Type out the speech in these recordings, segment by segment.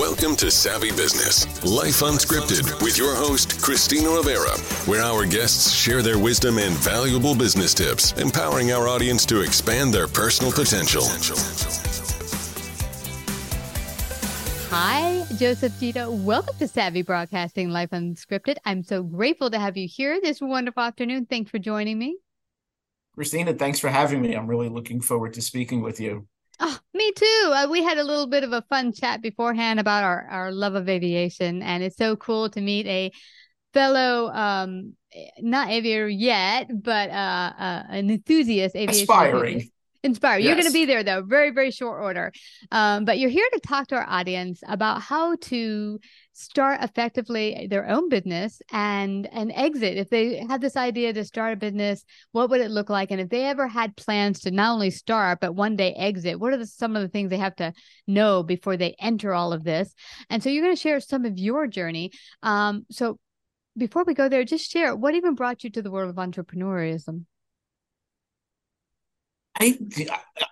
Welcome to Savvy Business, Life Unscripted, with your host, Christina Rivera, where our guests share their wisdom and valuable business tips, empowering our audience to expand their personal potential. Hi, Joseph Gitto. Welcome to Savvy Broadcasting Life Unscripted. I'm so grateful to have you here this wonderful afternoon. Thanks for joining me. Christina, thanks for having me. I'm really looking forward to speaking with you. Oh, me too. Uh, we had a little bit of a fun chat beforehand about our, our love of aviation, and it's so cool to meet a fellow, um, not aviator yet, but uh, uh an enthusiast aviation. Aspiring. Inspire. You're going to be there though, very, very short order. Um, but you're here to talk to our audience about how to start effectively their own business and and exit. If they had this idea to start a business, what would it look like? And if they ever had plans to not only start but one day exit, what are the, some of the things they have to know before they enter all of this? And so you're going to share some of your journey. Um, so before we go there, just share what even brought you to the world of entrepreneurism. I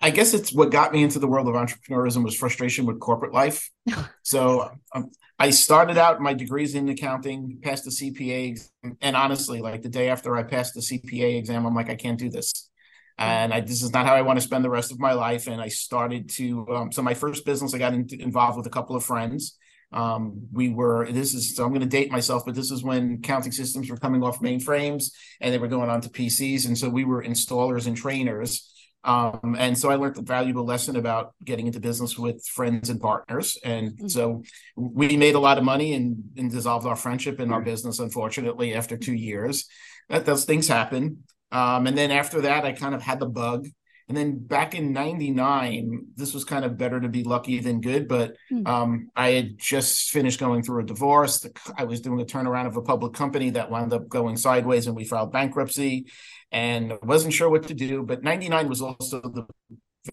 I guess it's what got me into the world of entrepreneurism was frustration with corporate life. so um, I started out my degrees in accounting, passed the CPA, and honestly, like the day after I passed the CPA exam, I'm like, I can't do this, and I, this is not how I want to spend the rest of my life. And I started to um, so my first business, I got in, involved with a couple of friends. Um, we were this is so I'm going to date myself, but this is when counting systems were coming off mainframes and they were going on to PCs, and so we were installers and trainers. Um, and so I learned a valuable lesson about getting into business with friends and partners. And so we made a lot of money and, and dissolved our friendship in our business, unfortunately, after two years. That those things happen. Um, and then after that, I kind of had the bug. And then back in 99, this was kind of better to be lucky than good, but um, I had just finished going through a divorce. The, I was doing a turnaround of a public company that wound up going sideways and we filed bankruptcy and wasn't sure what to do. But 99 was also the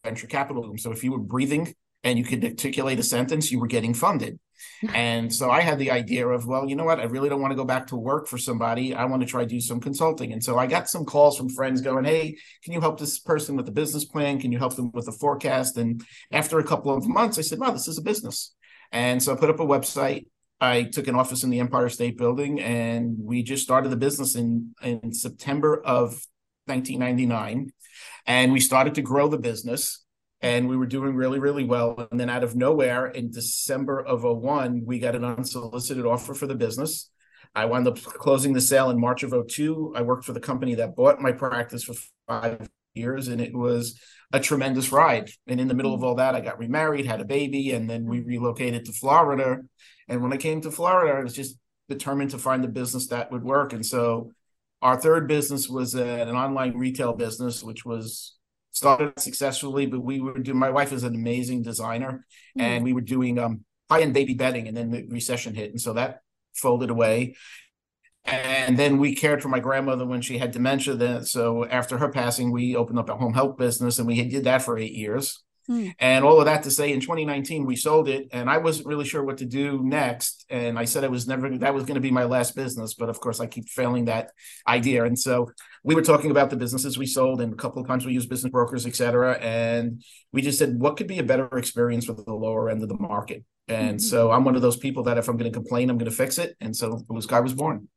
venture capital boom. So if you were breathing and you could articulate a sentence, you were getting funded. and so I had the idea of, well, you know what? I really don't want to go back to work for somebody. I want to try do some consulting. And so I got some calls from friends going, hey, can you help this person with the business plan? Can you help them with the forecast? And after a couple of months, I said, wow, this is a business. And so I put up a website. I took an office in the Empire State Building, and we just started the business in in September of 1999, and we started to grow the business, and we were doing really really well. And then out of nowhere, in December of 01, we got an unsolicited offer for the business. I wound up closing the sale in March of 02. I worked for the company that bought my practice for five years, and it was a tremendous ride. And in the middle of all that, I got remarried, had a baby, and then we relocated to Florida. And when I came to Florida, I was just determined to find a business that would work. And so our third business was an online retail business, which was started successfully, but we were doing, my wife is an amazing designer and we were doing um, high-end baby bedding and then the recession hit. And so that folded away. and then we cared for my grandmother when she had dementia. Then, so after her passing, we opened up a home health business, and we did that for eight years. Hmm. And all of that to say, in 2019, we sold it, and I wasn't really sure what to do next. And I said I was never that was going to be my last business, but of course, I keep failing that idea. And so we were talking about the businesses we sold, and a couple of times we used business brokers, et cetera. And we just said, what could be a better experience for the lower end of the market? And mm-hmm. so I'm one of those people that if I'm going to complain, I'm going to fix it. And so Blue Sky was born.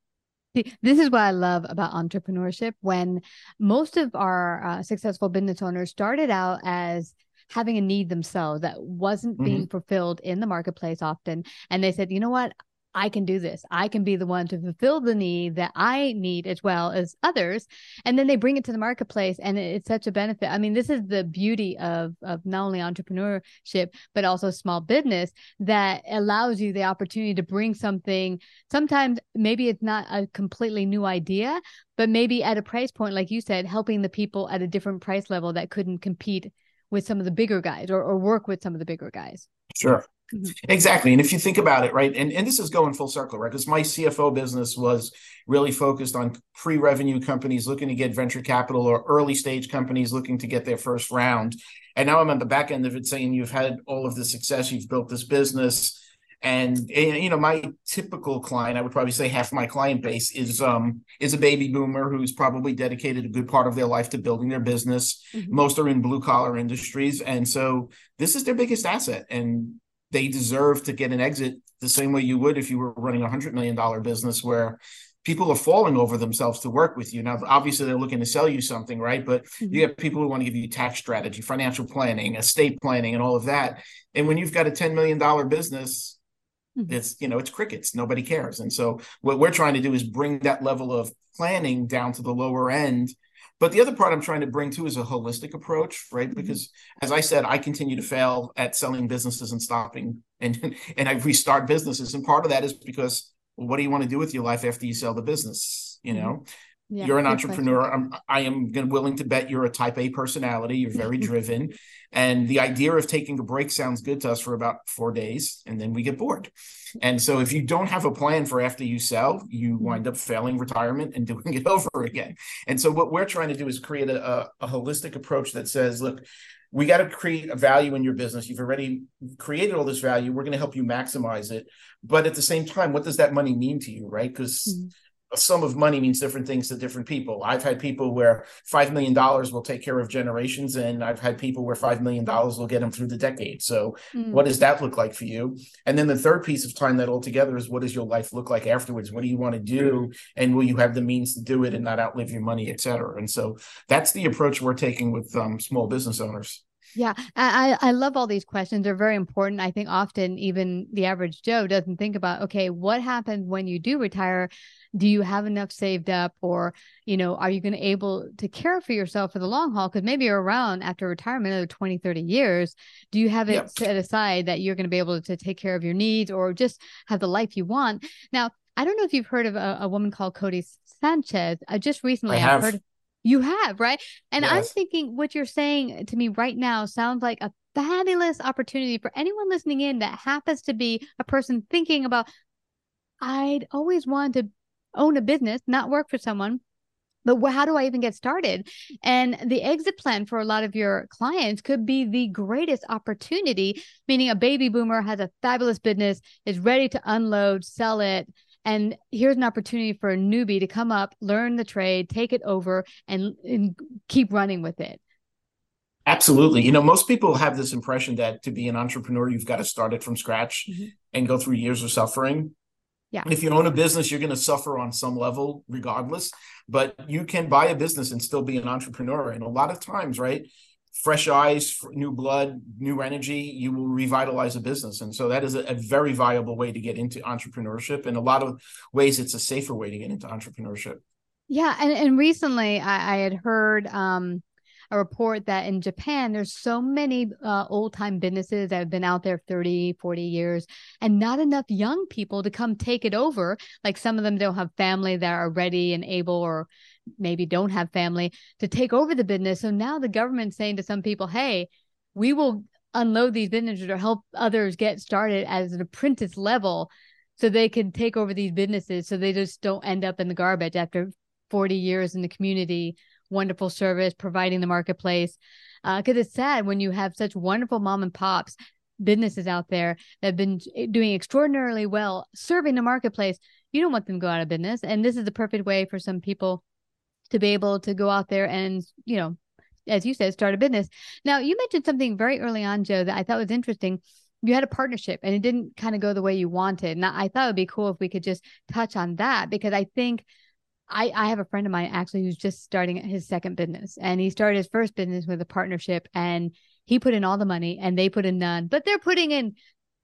This is what I love about entrepreneurship. When most of our uh, successful business owners started out as having a need themselves that wasn't mm-hmm. being fulfilled in the marketplace often. And they said, you know what? I can do this. I can be the one to fulfill the need that I need as well as others. And then they bring it to the marketplace and it's such a benefit. I mean, this is the beauty of, of not only entrepreneurship, but also small business that allows you the opportunity to bring something. Sometimes maybe it's not a completely new idea, but maybe at a price point, like you said, helping the people at a different price level that couldn't compete with some of the bigger guys or, or work with some of the bigger guys. Sure. Mm-hmm. Exactly. And if you think about it, right, and, and this is going full circle, right? Because my CFO business was really focused on pre revenue companies looking to get venture capital or early stage companies looking to get their first round. And now I'm on the back end of it saying you've had all of the success, you've built this business, and, and, you know my typical client i would probably say half my client base is um is a baby boomer who's probably dedicated a good part of their life to building their business mm-hmm. most are in blue collar industries and so this is their biggest asset and they deserve to get an exit the same way you would if you were running a hundred million dollar business where people are falling over themselves to work with you. Now, obviously, they're looking to sell you something, right? But mm-hmm. you have people who want to give you tax strategy, financial planning, estate planning, and all of that. And when you've got a $10 million business, Mm-hmm. It's you know it's crickets. Nobody cares. And so what we're trying to do is bring that level of planning down to the lower end. But the other part I'm trying to bring to is a holistic approach, right? Mm-hmm. Because as I said, I continue to fail at selling businesses and stopping, and and I restart businesses. And part of that is because well, what do you want to do with your life after you sell the business? You mm-hmm. know, yeah, you're an entrepreneur. I'm, I am willing to bet you're a type A personality. You're very driven. And the idea of taking a break sounds good to us for about four days, and then we get bored. And so, if you don't have a plan for after you sell, you mm-hmm. wind up failing retirement and doing it over again. And so, what we're trying to do is create a, a, a holistic approach that says, look, we got to create a value in your business. You've already created all this value. We're going to help you maximize it. But at the same time, what does that money mean to you, right? Because mm-hmm a sum of money means different things to different people. I've had people where $5 million will take care of generations, and I've had people where $5 million will get them through the decade. So, mm. what does that look like for you? And then the third piece of time that altogether is what does your life look like afterwards? What do you want to do? And will you have the means to do it and not outlive your money, et cetera? And so, that's the approach we're taking with um, small business owners. Yeah, I, I love all these questions. They're very important. I think often even the average Joe doesn't think about, okay, what happens when you do retire? do you have enough saved up or you know are you going to able to care for yourself for the long haul because maybe you're around after retirement another 20 30 years do you have it set aside that you're going to be able to take care of your needs or just have the life you want now i don't know if you've heard of a, a woman called Codie Sanchez I just recently I have. heard you have right and yes. i'm thinking what you're saying to me right now sounds like a fabulous opportunity for anyone listening in that happens to be a person thinking about I'd always wanted to own a business, not work for someone. But how do I even get started? And the exit plan for a lot of your clients could be the greatest opportunity, meaning a baby boomer has a fabulous business, is ready to unload, sell it. And here's an opportunity for a newbie to come up, learn the trade, take it over, and, and keep running with it. Absolutely. You know, most people have this impression that to be an entrepreneur, you've got to start it from scratch mm-hmm. and go through years of suffering. Yeah. If you own a business, you're going to suffer on some level regardless, but you can buy a business and still be an entrepreneur. And a lot of times, right? Fresh eyes, new blood, new energy, you will revitalize a business. And so that is a, a very viable way to get into entrepreneurship. In a lot of ways, it's a safer way to get into entrepreneurship. Yeah. And, and recently I, I had heard um, a report that in Japan, there's so many uh, old time businesses that have been out there 30, 40 years, and not enough young people to come take it over. Like some of them don't have family that are ready and able, or maybe don't have family to take over the business. So now the government's saying to some people, hey, we will unload these businesses or help others get started as an apprentice level so they can take over these businesses so they just don't end up in the garbage after 40 years in the community. Wonderful service providing the marketplace. Because uh, it's sad when you have such wonderful mom and pops businesses out there that have been doing extraordinarily well serving the marketplace. You don't want them to go out of business. And this is the perfect way for some people to be able to go out there and you know as you said start a business. Now you mentioned something very early on joe that i thought was interesting. You had a partnership and it didn't kind of go the way you wanted. And i thought it would be cool if we could just touch on that because i think I, I have a friend of mine actually who's just starting his second business and he started his first business with a partnership and he put in all the money and they put in none but they're putting in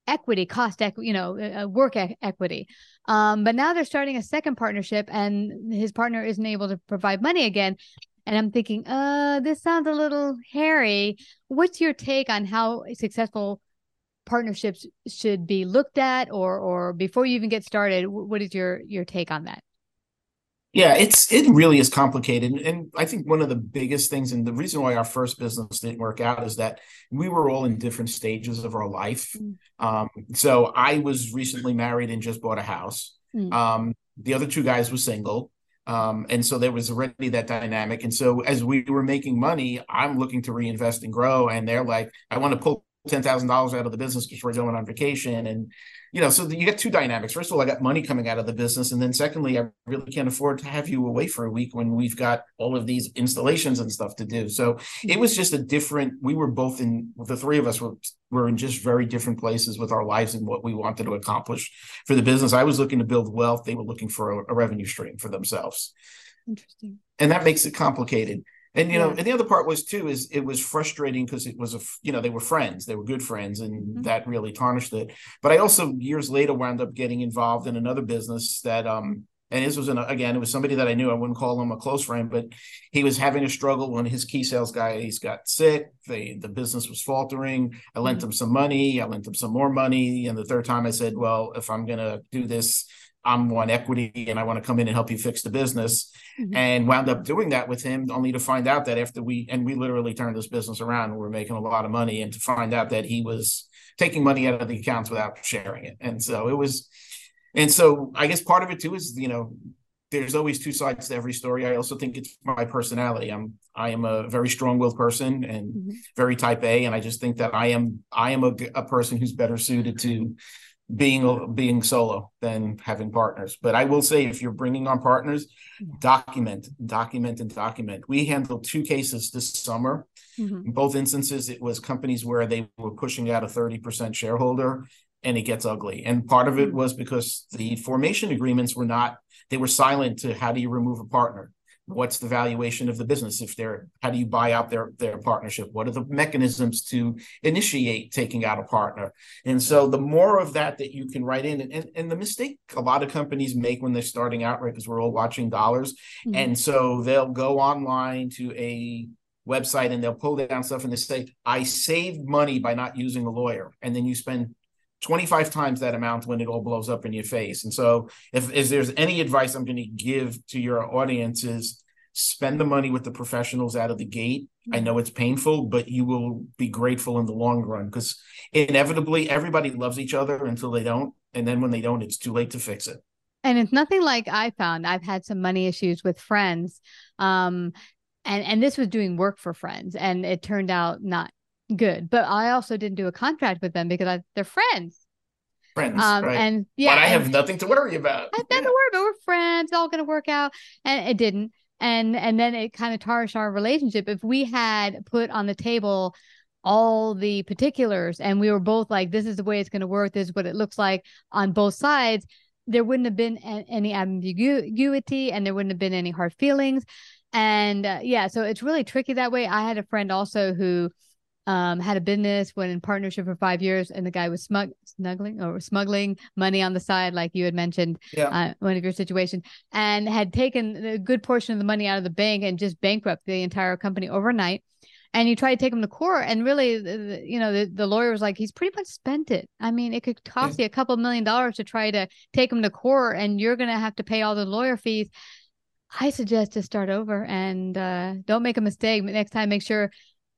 equity cost equity you know uh, uh, work e- equity. Um, but now they're starting a second partnership and his partner isn't able to provide money again. And i'm thinking uh this sounds a little hairy. What's your take on how successful partnerships should be looked at or or before you even get started? What is your your take on that yeah, it's it really is complicated, and I think one of the biggest things, and the reason why our first business didn't work out, is that we were all in different stages of our life. Mm. Um, so I was recently married and just bought a house. Mm. Um, the other two guys were single, um, and so there was already that dynamic. And so as we were making money, I'm looking to reinvest and grow, and they're like, "I want to pull ten thousand dollars out of the business because we're going on vacation," and you know, so you get two dynamics. First of all, I got money coming out of the business, and then secondly, I really can't afford to have you away for a week when we've got all of these installations and stuff to do. So it was just a different. We were both in the three of us were were in just very different places with our lives and what we wanted to accomplish for the business. I was looking to build wealth; they were looking for a, a revenue stream for themselves. Interesting. And that makes it complicated. And you know, and the other part was too is it was frustrating because it was a you know they were friends, they were good friends, and mm-hmm. that really tarnished it. But I also years later wound up getting involved in another business that um and this was an, again it was somebody that I knew I wouldn't call him a close friend, but he was having a struggle when his key sales guy he's got sick. The the business was faltering. I lent mm-hmm. him some money. I lent him some more money, and the third time I said, well, if I'm gonna do this I'm one equity and I want to come in and help you fix the business. Mm-hmm. And wound up doing that with him, only to find out that after we and we literally turned this business around and we're making a lot of money, and to find out that he was taking money out of the accounts without sharing it. And so it was, and so I guess part of it too is, you know, there's always two sides to every story. I also think it's my personality. I'm I am a very strong-willed person and mm-hmm. very type A, and I just think that I am I am a, a person who's better suited to being being solo than having partners. But I will say, if you're bringing on partners, document, document, and document. We handled two cases this summer. Mm-hmm. In both instances, it was companies where they were pushing out a 30% shareholder, and it gets ugly. And part of it mm-hmm. was because the formation agreements were not; they were silent to how do you remove a partner what's the valuation of the business? If they're how do you buy out their their partnership? What are the mechanisms to initiate taking out a partner? And so the more of that that you can write in and, and the mistake a lot of companies make when they're starting out right because we're all watching dollars. Mm-hmm. and so they'll go online to a website and they'll pull down stuff and they say i saved money by not using a lawyer. And then you spend 25 times that amount when it all blows up in your face. And so if, if there's any advice I'm going to give to your audience is spend the money with the professionals out of the gate. I know it's painful, but you will be grateful in the long run because inevitably everybody loves each other until they don't. And then when they don't, it's too late to fix it. And it's nothing like I found. I've had some money issues with friends. Um, and, and this was doing work for friends and it turned out not good. But I also didn't do a contract with them because I, they're friends. Friends, um, right. and yeah, but I have nothing to worry about. I have nothing yeah. to worry about. We're friends. It's all going to work out, and it didn't. And and then it kind of tarnished our relationship. If we had put on the table all the particulars and we were both like, "This is the way it's going to work. This is what it looks like on both sides," there wouldn't have been any ambiguity, and there wouldn't have been any hard feelings. And uh, yeah, so it's really tricky that way. I had a friend also who um, had a business, went in partnership for five years, and the guy was smug- smuggling or smuggling money on the side, like you had mentioned, yeah. uh, one of your situations, and had taken a good portion of the money out of the bank and just bankrupt the entire company overnight. And you try to take him to court, and really, you know, the, the lawyer was like, he's pretty much spent it. I mean, it could cost yeah. you a couple million dollars to try to take him to court, and you're going to have to pay all the lawyer fees. I suggest to start over and uh, don't make a mistake. Next time, make sure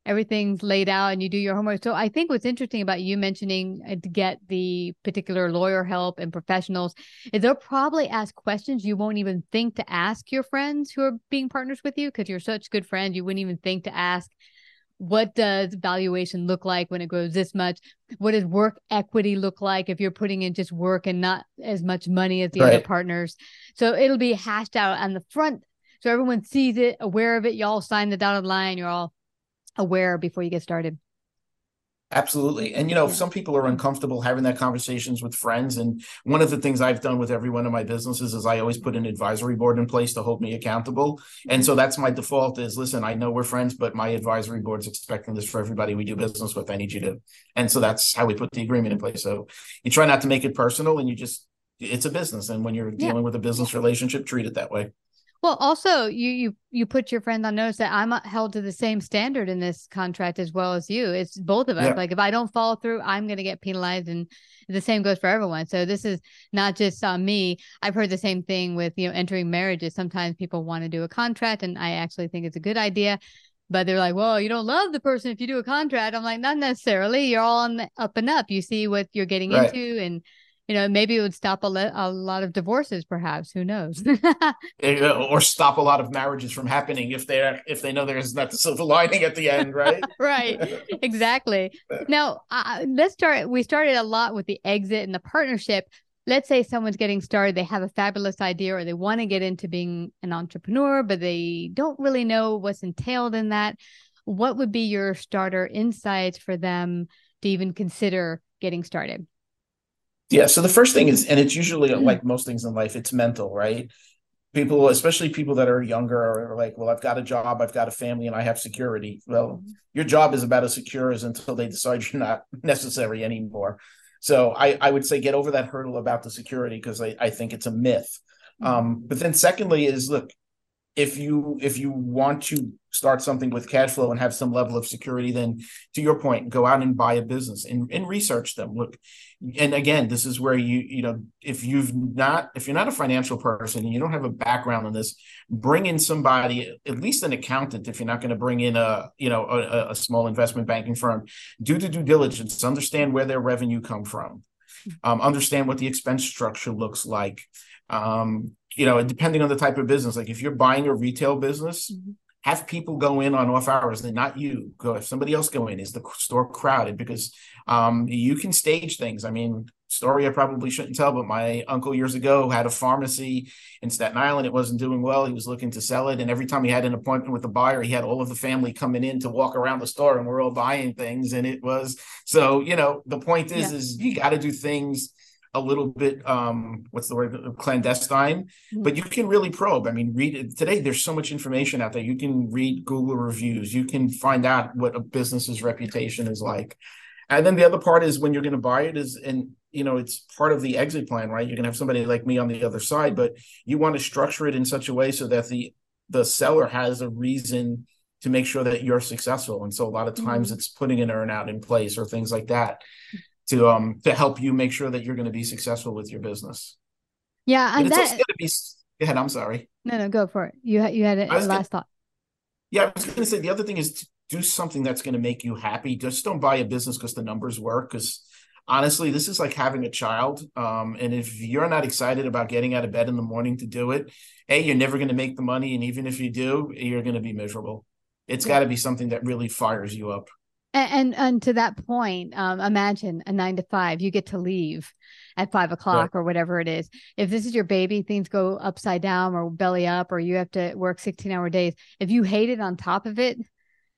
everything's laid out and you do your homework. So I think what's interesting about you mentioning uh, to get the particular lawyer help and professionals is they'll probably ask questions you won't even think to ask your friends who are being partners with you because you're such good friends. You wouldn't even think to ask what does valuation look like when it grows this much what does work equity look like if you're putting in just work and not as much money as the right. other partners so it'll be hashed out on the front so everyone sees it aware of it you all sign the dotted line you're all aware before you get started. Absolutely. And, you know, some people are uncomfortable having that conversations with friends. And one of the things I've done with every one of my businesses is I always put an advisory board in place to hold me accountable. And so that's my default is listen, I know we're friends, but my advisory board's expecting this for everybody we do business with. I need you to. And so that's how we put the agreement in place. So you try not to make it personal and you just, it's a business. And when you're dealing with a business relationship, treat it that way. Well, also you you you put your friend on notice that I'm uh, held to the same standard in this contract as well as you. It's both of us. Yeah. Like if I don't follow through, I'm going to get penalized, and the same goes for everyone. So this is not just on me. I've heard the same thing with you know entering marriages. Sometimes people want to do a contract, and I actually think it's a good idea. But they're like, well, you don't love the person if you do a contract. I'm like, not necessarily. You're all on the up and up. You see what you're getting right. into, and you know, maybe it would stop a, le- a lot of divorces, perhaps. Who knows? or stop a lot of marriages from happening if they're if they know there's not the silver lining at the end, right? right. Exactly. now, uh, let's start. We started a lot with the exit and the partnership. Let's say someone's getting started, they have a fabulous idea, or they want to get into being an entrepreneur, but they don't really know what's entailed in that. What would be your starter insights for them to even consider getting started? Yeah. So the first thing is, and it's usually mm-hmm. like most things in life, it's mental, right? People, especially people that are younger, are like, well, I've got a job, I've got a family, and I have security. Well, mm-hmm. your job is about as secure as until they decide you're not necessary anymore. So I, I would say get over that hurdle about the security because I, I think it's a myth. Mm-hmm. Um, but then secondly is look, if you if you want to start something with cash flow and have some level of security then to your point go out and buy a business and, and research them. Look and again this is where you you know if you've not if you're not a financial person and you don't have a background in this bring in somebody at least an accountant if you're not going to bring in a you know a, a small investment banking firm. Do the due diligence understand where their revenue come from. Um, understand what the expense structure looks like um, you know, depending on the type of business, like if you're buying a retail business, mm-hmm. have people go in on off hours and not you. Go if somebody else go in, is the store crowded? Because um, you can stage things. I mean, story I probably shouldn't tell, but my uncle years ago had a pharmacy in Staten Island. It wasn't doing well. He was looking to sell it. And every time he had an appointment with the buyer, he had all of the family coming in to walk around the store and we're all buying things. And it was so, you know, the point is, yeah. is you got to do things a little bit um what's the word clandestine mm-hmm. but you can really probe. I mean read it today there's so much information out there. You can read google reviews. You can find out what a business's reputation is like. And then the other part is when you're going to buy it is and you know it's part of the exit plan right? You're going to have somebody like me on the other side but you want to structure it in such a way so that the the seller has a reason to make sure that you're successful. And so a lot of times mm-hmm. it's putting an earnout in place or things like that to um to help you make sure that you're going to be successful with your business. Yeah, and, and that... going to be. Go ahead. I'm sorry. No, no, go for it. You had you had a, last gonna, thought. Yeah, I was going to say the other thing is to do something that's going to make you happy. Just don't buy a business because the numbers work. Because honestly, this is like having a child. Um, and if you're not excited about getting out of bed in the morning to do it, a you're never going to make the money, and even if you do, you're going to be miserable. It's yeah. got to be something that really fires you up. And, and, and to that point, um, imagine a nine to five, you get to leave at five o'clock right. or whatever it is. If this is your baby, things go upside down or belly up, or you have to work 16 hour days. If you hate it on top of it,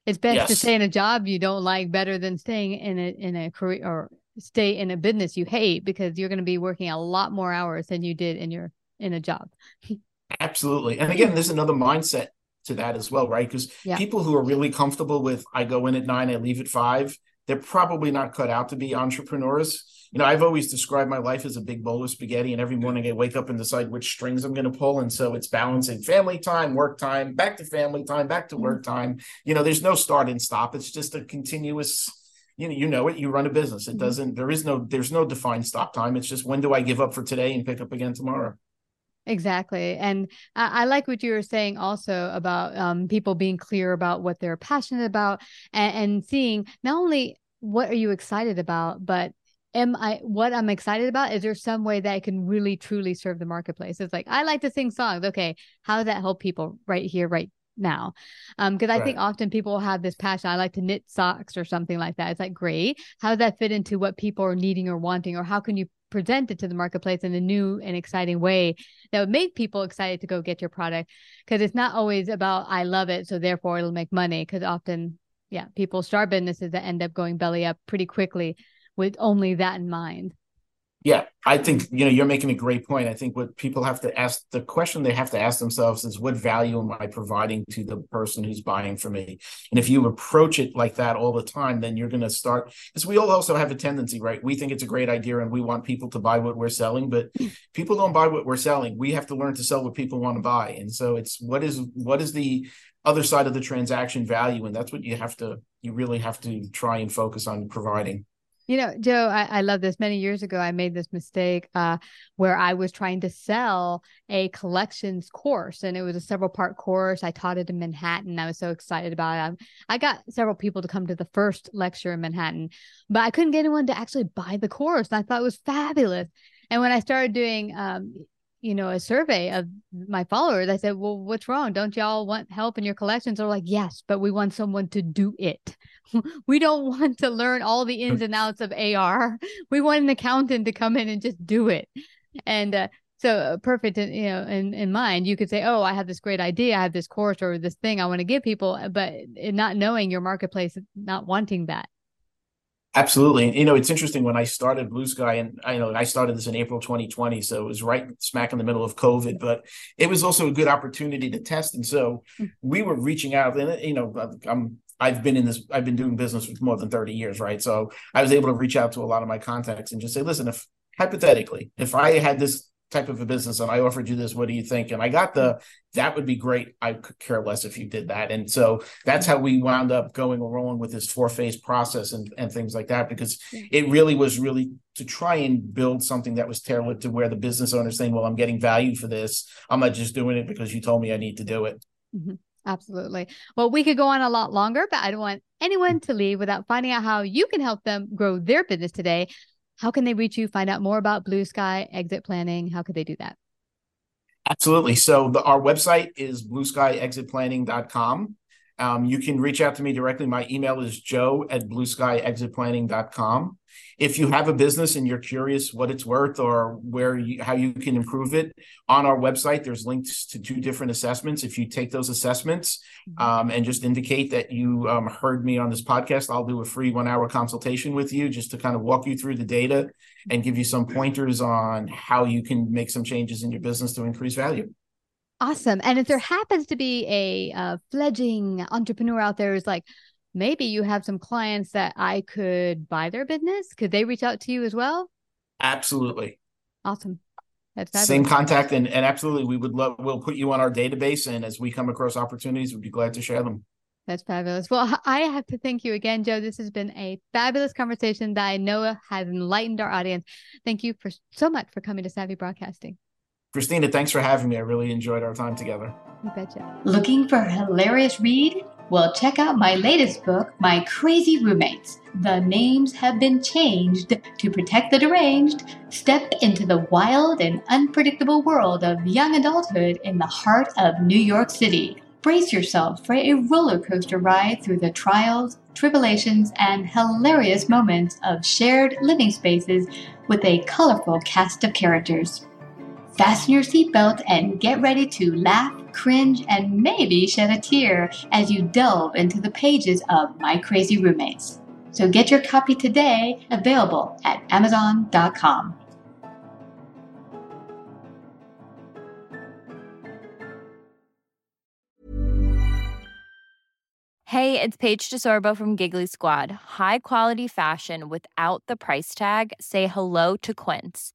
it's best yes. to stay in a job you don't like better than staying in a in a career or stay in a business you hate because you're going to be working a lot more hours than you did in your in a job. Absolutely. And again, there's another mindset to that as well, right? Because yeah. people who are really comfortable with I go in at nine, I leave at five, they're probably not cut out to be entrepreneurs. You know, I've always described my life as a big bowl of spaghetti, and every morning I wake up and decide which strings I'm going to pull. And so it's balancing family time, work time, back to family time, back to mm-hmm. work time. You know, there's no start and stop. It's just a continuous you know, you know it. You run a business. It mm-hmm. doesn't. There is no. There's no defined stop time. It's just when do I give up for today and pick up again tomorrow. Exactly. And I, I, like what you were saying also about um, people being clear about what they're passionate about and, and seeing not only what are you excited about, but am I what I'm excited about? Is there some way that I can really truly serve the marketplace? It's like I like to sing songs. Okay, how does that help people right here, right now? Um, because I right. think often people have this passion. I like to knit socks or something like that. It's like great. How does that fit into what people are needing or wanting, or how can you present it to the marketplace in a new and exciting way that would make people excited to go get your product because it's not always about i love it so therefore it'll make money because often yeah people start businesses that end up going belly up pretty quickly with only that in mind yeah, I think you know you're making a great point. I think what people have to ask the question they have to ask themselves is what value am I providing to the person who's buying from me? And if you approach it like that all the time, then you're going to start because we all also have a tendency, right? We think it's a great idea and we want people to buy what we're selling, but hmm. people don't buy what we're selling. We have to learn to sell what people want to buy. And so it's what is what is the other side of the transaction value and that's what you have to you really have to try and focus on providing. You know, Joe, I, I, love this. Many years ago, I made this mistake uh, where I was trying to sell a collections course, and it was a several part course. I taught it in Manhattan. I was so excited about it. I got several people to come to the first lecture in Manhattan, but I couldn't get anyone to actually buy the course. And I thought it was fabulous. And when I started doing, um, you know, a survey of my followers, I said, Well, what's wrong? Don't y'all want help in your collections? They're like, Yes, but we want someone to do it. we don't want to learn all the ins and outs of AR. We want an accountant to come in and just do it. And uh, so uh, perfect, in, you know, in, in mind, you could say, oh, I have this great idea. I have this course or this thing I want to give people, uh, but not knowing your marketplace, not wanting that. Absolutely. You know, it's interesting when I started Blue Sky and I know I started this in April 2020. So it was right smack in the middle of COVID, but it was also a good opportunity to test. And so hmm. we were reaching out and, you know, I'm I've been in this, I've been doing business for more than 30 years, right? So I was able to reach out to a lot of my contacts and just say, listen, if hypothetically, if I had this type of a business and I offered you this, what do you think? And I got the, that would be great. I could care less if you did that. And so that's how we wound up going along with this four phase process and, and things like that, because it really was really to try and build something that was tailored to where the business owner is saying, well, I'm getting value for this. I'm not just doing it because you told me I need to do it. Mm-hmm. Absolutely. Well, we could go on a lot longer, but I don't want anyone to leave without finding out how you can help them grow their business today. How can they reach you? Find out more about Blue Sky exit planning. How could they do that? Absolutely. So the, our website is blueskyexitplanning.com. Um, you can reach out to me directly. My email is joe at blueskyexitplanning.com. If you have a business and you're curious what it's worth or where you, how you can improve it, on our website, there's links to two different assessments. If you take those assessments mm-hmm. um, and just indicate that you um, heard me on this podcast, I'll do a free one hour consultation with you just to kind of walk you through the data and give you some pointers on how you can make some changes in your business to increase value. Awesome. And if there happens to be a uh, fledgling entrepreneur out there who's like, maybe you have some clients that I could buy their business, could they reach out to you as well? Absolutely. Awesome. That's Same contact and, and absolutely we would love we'll put you on our database and as we come across opportunities we'd be glad to share them. That's fabulous. Well, I have to thank you again, Joe. This has been a fabulous conversation that I know has enlightened our audience. Thank you for so much for coming to Savvy Broadcasting. Christina, thanks for having me. I really enjoyed our time together. You betcha. Looking for a hilarious read? Well, check out my latest book, My Crazy Roommates. The names have been changed to protect the deranged. Step into the wild and unpredictable world of young adulthood in the heart of New York City. Brace yourself for a roller coaster ride through the trials, tribulations, and hilarious moments of shared living spaces with a colorful cast of characters. Fasten your seatbelt and get ready to laugh, cringe, and maybe shed a tear as you delve into the pages of My Crazy Roommates. So get your copy today, available at Amazon.com. Hey, it's Paige DeSorbo from Giggly Squad. High quality fashion without the price tag? Say hello to Quince.